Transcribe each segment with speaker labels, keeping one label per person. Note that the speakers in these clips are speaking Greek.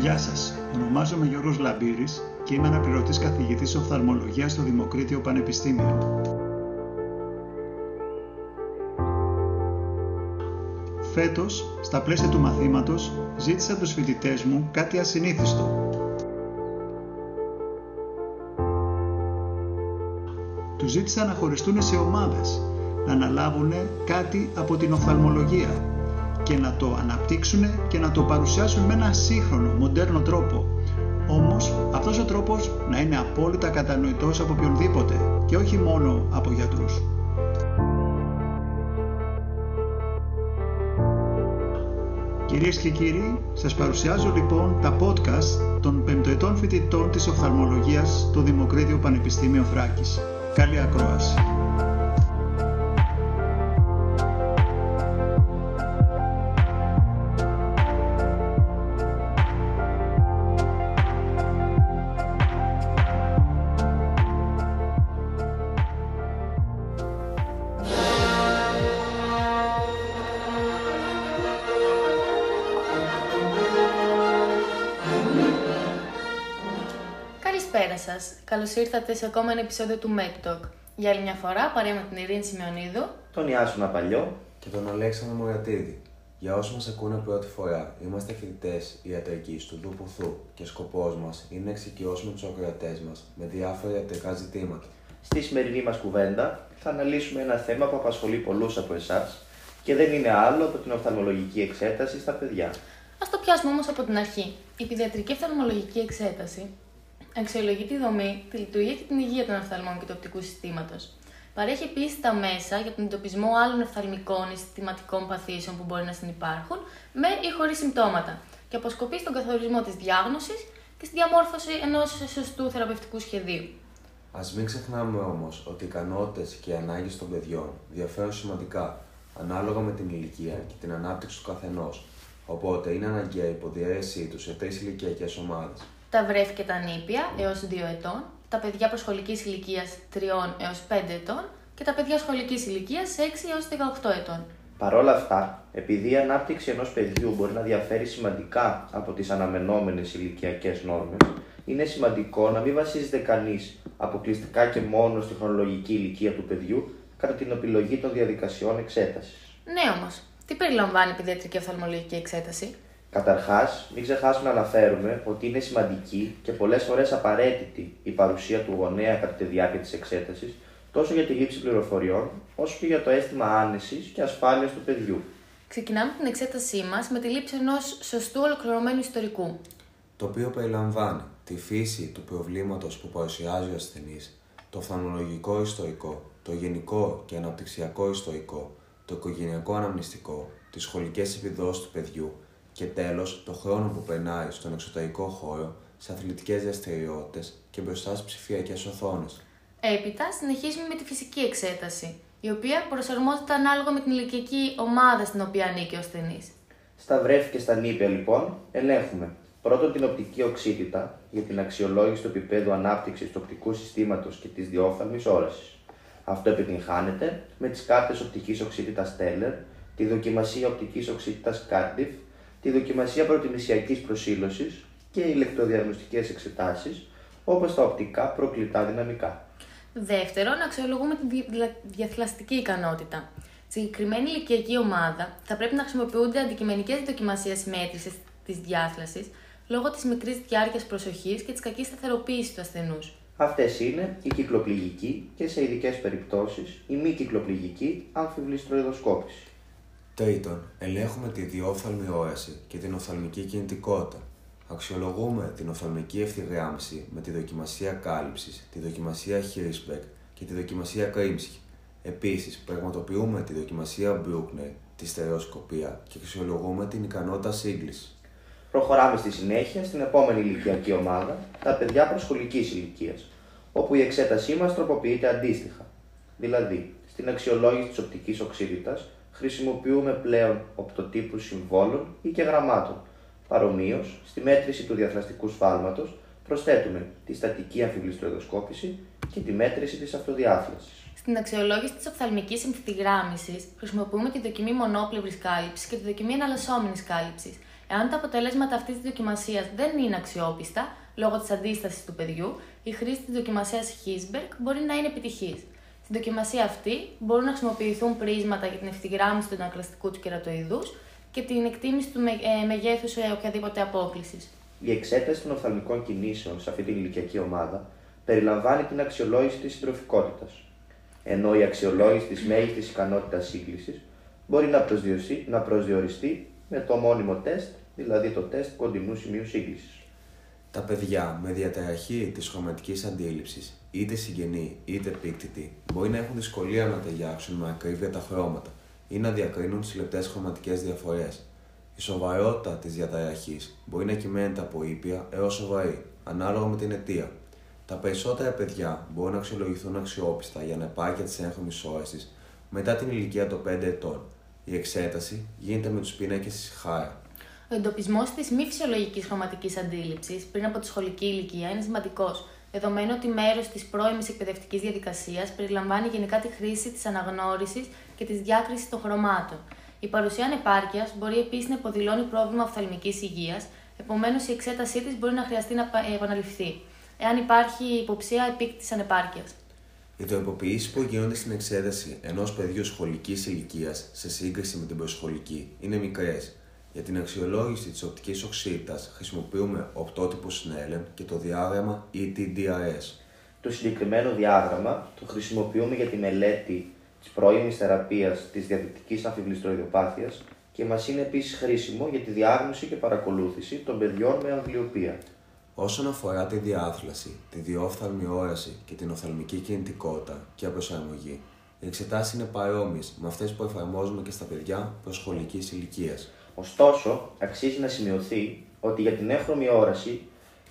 Speaker 1: Γεια σας, ονομάζομαι Γιώργος Λαμπύρης και είμαι αναπληρωτής καθηγητής οφθαλμολογίας στο Δημοκρίτιο Πανεπιστήμιο. Φέτος, στα πλαίσια του μαθήματος, ζήτησα από τους φοιτητές μου κάτι ασυνήθιστο. Τους ζήτησα να χωριστούν σε ομάδες, να αναλάβουν κάτι από την οφθαλμολογία και να το αναπτύξουν και να το παρουσιάσουν με ένα σύγχρονο, μοντέρνο τρόπο. Όμως αυτός ο τρόπος να είναι απόλυτα κατανοητός από οποιονδήποτε και όχι μόνο από γιατρούς. Κυρίες και κύριοι, σας παρουσιάζω λοιπόν τα podcast των πεμπτοετών φοιτητών της οφθαλμολογίας στο Δημοκρίτιο Πανεπιστήμιο Θράκης. Καλή ακρόαση!
Speaker 2: Καλησπέρα σας. Καλώς ήρθατε σε ακόμα ένα επεισόδιο του MedTalk. Για άλλη μια φορά, παρέα με την Ειρήνη Σημειονίδου.
Speaker 3: τον Ιάσονα Παλιό.
Speaker 4: και τον Αλέξανδρο Μωρατίδη. Για όσους μας ακούνε πρώτη φορά, είμαστε φοιτητές ιατρικής του Δουπουθού και σκοπός μας είναι να εξοικειώσουμε τους ακροατές μας με διάφορα ιατρικά ζητήματα.
Speaker 3: Στη σημερινή μας κουβέντα θα αναλύσουμε ένα θέμα που απασχολεί πολλούς από εσάς και δεν είναι άλλο από την οφθαλμολογική εξέταση στα παιδιά.
Speaker 2: Α το πιάσουμε όμως από την αρχή. Η παιδιατρική οφθαλμολογική εξέταση αξιολογεί τη δομή, τη λειτουργία και την υγεία των οφθαλμών και του οπτικού συστήματος. Παρέχει επίσης τα μέσα για τον εντοπισμό άλλων οφθαλμικών ή συστηματικών παθήσεων που μπορεί να συνεπάρχουν, με ή χωρίς συμπτώματα, και αποσκοπεί στον καθορισμό της διάγνωσης και στη διαμόρφωση ενός σωστού θεραπευτικού σχεδίου.
Speaker 4: Α μην ξεχνάμε όμως ότι οι ικανότητες και οι ανάγκες των παιδιών διαφέρουν σημαντικά ανάλογα με την ηλικία και την ανάπτυξη του καθενός. Οπότε είναι αναγκαία η υποδιέρεσή τους σε τρεις ηλικιακές ομάδες.
Speaker 2: Τα βρέφη και τα νήπια έως 2 ετών, τα παιδιά προσχολικής ηλικίας 3 έως 5 ετών και τα παιδιά σχολικής ηλικίας 6 έως 18 ετών.
Speaker 3: Παρ' όλα αυτά, επειδή η ανάπτυξη ενός παιδιού μπορεί να διαφέρει σημαντικά από τις αναμενόμενες ηλικιακές νόρμες, είναι σημαντικό να μην βασίζεται κανείς αποκλειστικά και μόνο στη χρονολογική ηλικία του παιδιού κατά την επιλογή των διαδικασιών εξέτασης.
Speaker 2: Ναι, όμως, τι περιλαμβάνει η παιδιατρική οφθαλμολογική εξέταση;
Speaker 3: Καταρχάς, μην ξεχάσουμε να αναφέρουμε ότι είναι σημαντική και πολλές φορές απαραίτητη η παρουσία του γονέα κατά τη διάρκεια της εξέτασης, τόσο για τη λήψη πληροφοριών, όσο και για το αίσθημα άνεσης και ασφάλειας του παιδιού.
Speaker 2: Ξεκινάμε την εξέτασή μας με τη λήψη ενός σωστού ολοκληρωμένου ιστορικού.
Speaker 4: Το οποίο περιλαμβάνει τη φύση του προβλήματος που παρουσιάζει ο ασθενής, το οφθαλμολογικό ιστορικό, το γενικό και αναπτυξιακό ιστορικό, το οικογενειακό αναμνηστικό, τις σχολικές επιδόσεις του παιδιού και τέλος το χρόνο που περνάει στον εξωτερικό χώρο, σε αθλητικές δραστηριότητες και μπροστά στις ψηφιακές οθόνες.
Speaker 2: Έπειτα, συνεχίζουμε με τη φυσική εξέταση, η οποία προσαρμόζεται ανάλογα με την ηλικιακή ομάδα στην οποία ανήκει ο ασθενής.
Speaker 3: Στα βρέφη και στα νήπια, λοιπόν, ελέγχουμε πρώτον την οπτική οξύτητα για την αξιολόγηση του επίπεδου ανάπτυξης του οπτικού συστήματος και της διόφθαλμης όρασης. Αυτό επιτυγχάνεται με τις κάρτες οπτικής οξύτητας Teller, τη δοκιμασία οπτικής οξύτητας Cardiff, τη δοκιμασία προτιμησιακής προσήλωσης και ηλεκτροδιαγνωστικές εξετάσεις, όπως τα οπτικά προκλητά δυναμικά.
Speaker 2: Δεύτερον, αξιολογούμε τη δι- διαθλαστική ικανότητα. Στη συγκεκριμένη ηλικιακή ομάδα θα πρέπει να χρησιμοποιούνται αντικειμενικές δοκιμασίες μέτρησης της διάθλασης λόγω της μικρής διάρκειας προσοχής και της κακής σταθεροποίησης του ασθενούς.
Speaker 3: Αυτές είναι η κυκλοπληγική και σε ειδικές περιπτώσεις η μη κυκλοπληγική αμφιβληστροειδοσκόπηση.
Speaker 4: Τρίτον, ελέγχουμε τη διόφθαλμη όραση και την οφθαλμική κινητικότητα. Αξιολογούμε την οφθαλμική ευθυγράμμιση με τη δοκιμασία κάλυψης, τη δοκιμασία Hirschberg και τη δοκιμασία Krimsky. Επίσης, πραγματοποιούμε τη δοκιμασία Bruckner, τη στερεοσκοπία και αξιολογούμε την ικανότητα σύγκλησης.
Speaker 3: Προχωράμε στη συνέχεια στην επόμενη ηλικιακή ομάδα, τα παιδιά προσχολική ηλικίας, όπου η εξέτασή μας τροποποιείται αντίστοιχα. Δηλαδή, στην αξιολόγηση της οπτικής οξύτητας χρησιμοποιούμε πλέον οπτοτύπους συμβόλων ή και γραμμάτων. Παρομοίως, στη μέτρηση του διαθραστικού σφάλματος προσθέτουμε τη στατική αμφιβληστροειδοσκόπηση και τη μέτρηση της αυτοδιάθλασης.
Speaker 2: Στην αξιολόγηση της οφθαλμικής ευθυγράμμιση χρησιμοποιούμε τη δοκιμή μονόπλευρης κάλυψης και τη δοκιμή εναλλασσόμενης κάλυψης. Εάν τα αποτελέσματα αυτής της δοκιμασίας δεν είναι αξιόπιστα, λόγω της αντίστασης του παιδιού, η χρήση της δοκιμασίας Hisberg μπορεί να είναι επιτυχής. Στην δοκιμασία αυτή μπορούν να χρησιμοποιηθούν πρίσματα για την ευθυγράμμιση του ανακλαστικού του κερατοειδούς και την εκτίμηση του με, ε, μεγέθους σε οποιαδήποτε απόκλησης.
Speaker 3: Η εξέταση των οφθαλμικών κινήσεων σε αυτή την ηλικιακή ομάδα περιλαμβάνει την αξιολόγηση της συντροφικότητας, ενώ η αξιολόγηση της μέγιστης ικανότητας σύγκλησης μπορεί να, να προσδιοριστεί με το μόνιμο τεστ, δηλαδή το τεστ κοντινού σημείου σύγκλησης.
Speaker 4: Τα παιδιά με διαταραχή της χρωματικής αντίληψης, είτε συγγενή είτε επίκτητη, μπορεί να έχουν δυσκολία να ταιριάξουν με ακρίβεια τα χρώματα ή να διακρίνουν τι λεπτέ χρωματικές διαφορές. Η σοβαρότητα της διαταραχής μπορεί να κυμαίνεται από ήπια έως σοβαρή, ανάλογα με την αιτία. Τα περισσότερα παιδιά μπορούν να αξιολογηθούν αξιόπιστα για ανεπάρκεια τη έγχρωμη όραση μετά την ηλικία των 5 ετών. Η εξέταση γίνεται με τους πίνακες της χάρα.
Speaker 2: Ο εντοπισμός της μη φυσιολογικής χρωματικής αντίληψης πριν από τη σχολική ηλικία είναι σημαντικός, δεδομένου ότι μέρος της πρώιμης εκπαιδευτικής διαδικασίας περιλαμβάνει γενικά τη χρήση της αναγνώρισης και της διάκρισης των χρωμάτων. Η παρουσία ανεπάρκειας μπορεί επίσης να υποδηλώνει πρόβλημα οφθαλμικής υγείας, επομένως η εξέτασή της μπορεί να χρειαστεί να επαναληφθεί, εάν υπάρχει υποψία επίκτητη ανεπάρκειας.
Speaker 4: Οι τροποποιήσεις που γίνονται στην εξέταση ενός παιδιού σχολικής ηλικίας σε σύγκριση με την προσχολική είναι μικρές. Για την αξιολόγηση της οπτικής οξύτητας χρησιμοποιούμε οπτότυπο Snellen και το διάγραμμα ETDRS.
Speaker 3: Το συγκεκριμένο διάγραμμα το χρησιμοποιούμε για τη μελέτη της πρώιμης θεραπείας της διαδυτική αμφιβληστροειδοπάθειας και μας είναι επίσης χρήσιμο για τη διάγνωση και παρακολούθηση των παιδιών με αμβλιοπία.
Speaker 4: Όσον αφορά τη διάθλαση, τη διόφθαλμη όραση και την οφθαλμική κινητικότητα και προσαρμογή, οι εξετάσεις είναι παρόμοιες με αυτές που εφαρμόζουμε και στα παιδιά προσχολική ηλικίας.
Speaker 3: Ωστόσο, αξίζει να σημειωθεί ότι για την έχρωμη όραση,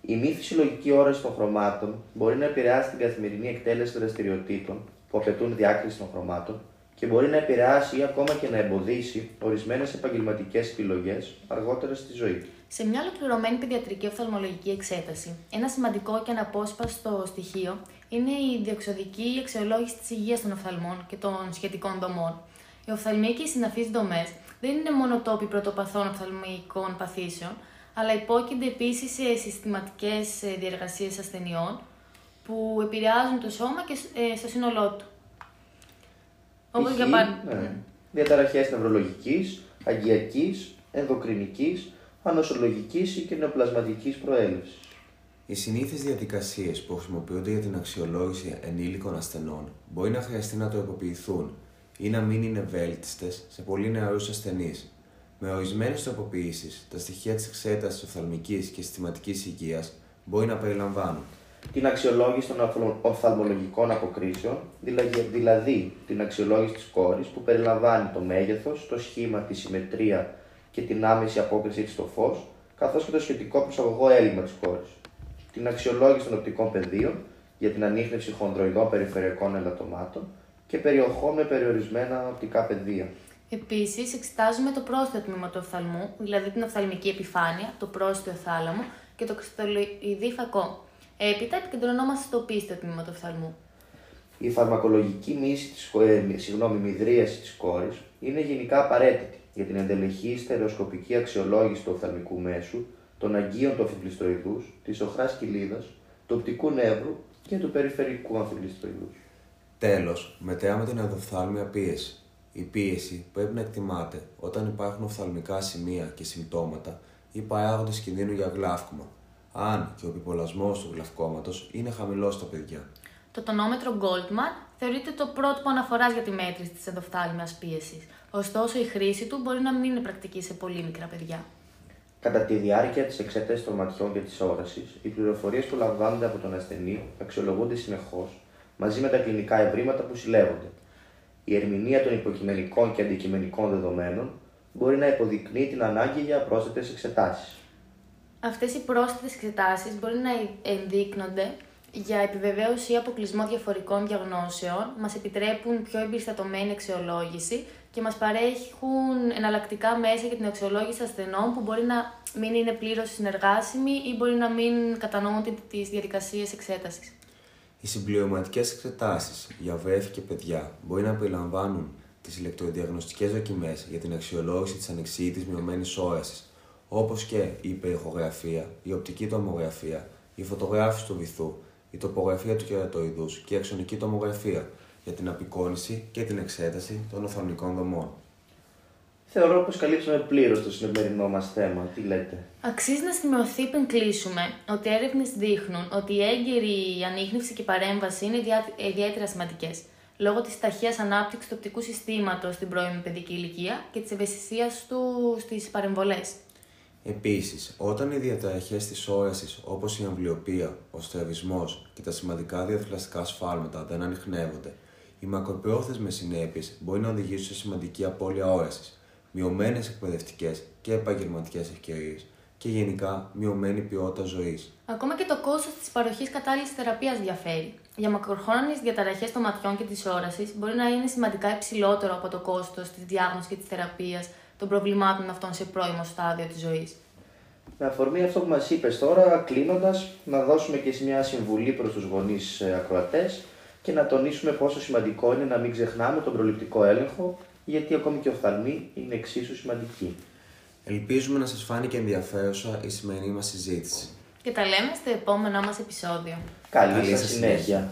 Speaker 3: η μη φυσιολογική όραση των χρωμάτων μπορεί να επηρεάσει την καθημερινή εκτέλεση δραστηριοτήτων που απαιτούν διάκριση των χρωμάτων και μπορεί να επηρεάσει ή ακόμα και να εμποδίσει ορισμένες επαγγελματικές επιλογές αργότερα στη ζωή.
Speaker 2: Σε μια ολοκληρωμένη παιδιατρική οφθαλμολογική εξέταση, ένα σημαντικό και αναπόσπαστο στοιχείο είναι η διεξοδική αξιολόγηση της υγείας των οφθαλμών και των σχετικών δομών. Οι οφθαλμοί και οι συναφείς δομές δεν είναι μόνο τόποι πρωτοπαθών οφθαλμικών παθήσεων, αλλά υπόκεινται επίσης σε συστηματικές διεργασίες ασθενειών που επηρεάζουν το σώμα και ε, στο σύνολό του.
Speaker 3: Όπως για παράδειγμα. Ναι. Διαταραχές νευρολογικής, αγκιακή, ενδοκρινικής, ανοσολογικής ή και νεοπλασματική προέλευσης.
Speaker 4: Οι συνήθεις διαδικασίες που χρησιμοποιούνται για την αξιολόγηση ενήλικων ασθενών μπορεί να χρειαστεί να τροποποιηθούν ή να μην είναι βέλτιστε σε πολύ νεαρούς ασθενείς. Με ορισμένες τροποποιήσεις, τα στοιχεία της εξέτασης οφθαλμικής και συστηματικής υγείας μπορεί να περιλαμβάνουν
Speaker 3: την αξιολόγηση των οφθαλμολογικών αποκρίσεων, δηλαδή την αξιολόγηση της κόρης που περιλαμβάνει το μέγεθος, το σχήμα, τη συμμετρία και την άμεση απόκριση της στο φως, καθώς και το σχετικό προσαγωγό έλλειμμα της κόρης. Την αξιολόγηση των οπτικών πεδίων για την ανείχνευση χονδροειδών περιφερειακών ελαττωμάτων και περιοχών με περιορισμένα οπτικά πεδία.
Speaker 2: Επίσης, εξετάζουμε το πρόσθετο τμήμα του οφθαλμού, δηλαδή την οφθαλμική επιφάνεια, το πρόσθετο θάλαμο και το κρυσταλλοειδή φακό. Έπειτα επικεντρωνόμαστε στο πίστο τμήμα του οφθαλμού.
Speaker 3: Η φαρμακολογική μίση της, ε, συγγνώμη, μηδρίαση της κόρης είναι γενικά απαραίτητη για την εντελεχή στερεοσκοπική αξιολόγηση του οφθαλμικού μέσου, των αγκίων του αφιπλιστροειδούς, της οχράς κοιλίδας, του οπτικού νεύρου και του περιφερικού αμφιπλιστροειδούς.
Speaker 4: Τέλος, μετράμε την ενδοφθάλμια πίεση. Η πίεση πρέπει να εκτιμάται όταν υπάρχουν οφθαλμικά σημεία και συμπτώματα ή παράγοντες κινδύνου για γλάφκωμα, αν και ο επιπολασμός του γλαυκόματο είναι χαμηλός στα παιδιά.
Speaker 2: Το τονόμετρο Goldman θεωρείται το πρότυπο αναφοράς για τη μέτρηση της ενδοφθάλμιας πίεσης. Ωστόσο, η χρήση του μπορεί να μην είναι πρακτική σε πολύ μικρά παιδιά.
Speaker 3: Κατά τη διάρκεια της εξέτασης των ματιών και της όρασης, οι πληροφορίες που λαμβάνονται από τον ασθενή αξιολογούνται συνεχώς μαζί με τα κλινικά ευρήματα που συλλέγονται. Η ερμηνεία των υποκειμενικών και αντικειμενικών δεδομένων μπορεί να υποδεικνύει την ανάγκη για πρόσθετες εξετάσεις.
Speaker 2: Αυτές οι πρόσθετες εξετάσεις μπορεί να ενδείκνονται για επιβεβαίωση ή αποκλεισμό διαφορικών διαγνώσεων, μας επιτρέπουν πιο εμπεριστατωμένη αξιολόγηση και μας παρέχουν εναλλακτικά μέσα για την αξιολόγηση ασθενών που μπορεί να μην είναι πλήρως συνεργάσιμοι ή μπορεί να μην κατανοούν τις διαδικασίες εξέτασης.
Speaker 4: Οι συμπληρωματικές εξετάσεις για βρέφη και παιδιά μπορεί να περιλαμβάνουν τις ηλεκτροδιαγνωστικέ δοκιμές για την αξιολόγηση της ανεξήγητη μειωμένης όρασης, όπως και η υπερηχογραφία, η οπτική τομογραφία, η φωτογράφηση του βυθού, η τοπογραφία του κερατοειδούς και η αξονική τομογραφία για την απεικόνηση και την εξέταση των οθονικών δομών.
Speaker 3: Θεωρώ πως καλύψαμε πλήρως το σημερινό μας θέμα. Τι λέτε;
Speaker 2: Αξίζει να σημειωθεί πριν κλείσουμε ότι έρευνες δείχνουν ότι η έγκαιρη ανείχνευση και η παρέμβαση είναι διά- ιδιαίτερα σημαντικές. Λόγω της ταχείας ανάπτυξης του οπτικού συστήματος στην πρώιμη παιδική ηλικία και της ευαισθησίας του στις παρεμβολές.
Speaker 4: Επίσης, όταν οι διαταραχέ της όρασης όπως η αμβλιοπία, ο στραβισμός και τα σημαντικά διαδικαστικά σφάλματα δεν ανοιχνεύονται, οι μακροπρόθεσμες συνέπειες μπορεί να οδηγήσουν σε σημαντική απώλεια όρασης, μειωμένες εκπαιδευτικές και επαγγελματικές ευκαιρίες και γενικά μειωμένη ποιότητα ζωής.
Speaker 2: Ακόμα και το κόστος της παροχής κατάλληλης θεραπείας διαφέρει. Για μακροχρόνιες διαταραχές των ματιών και της όρασης μπορεί να είναι σημαντικά υψηλότερο από το κόστος της διάγνωσης και της θεραπείας των προβλημάτων αυτών σε πρώιμο στάδιο της ζωής.
Speaker 3: Με αφορμή αυτό που μας είπες τώρα, κλείνοντας, να δώσουμε και σε μια συμβουλή προς τους γονείς ακροατές και να τονίσουμε πόσο σημαντικό είναι να μην ξεχνάμε τον προληπτικό έλεγχο, γιατί ακόμη και οφθαλμοί είναι εξίσου σημαντικοί.
Speaker 4: Ελπίζουμε να σας φάνηκε ενδιαφέρουσα η σημερινή μας συζήτηση.
Speaker 2: Και τα λέμε στο επόμενό μας επεισόδιο.
Speaker 3: Καλή,
Speaker 4: Καλή
Speaker 3: σας
Speaker 4: σας
Speaker 3: συνέχεια.
Speaker 4: συνέχεια.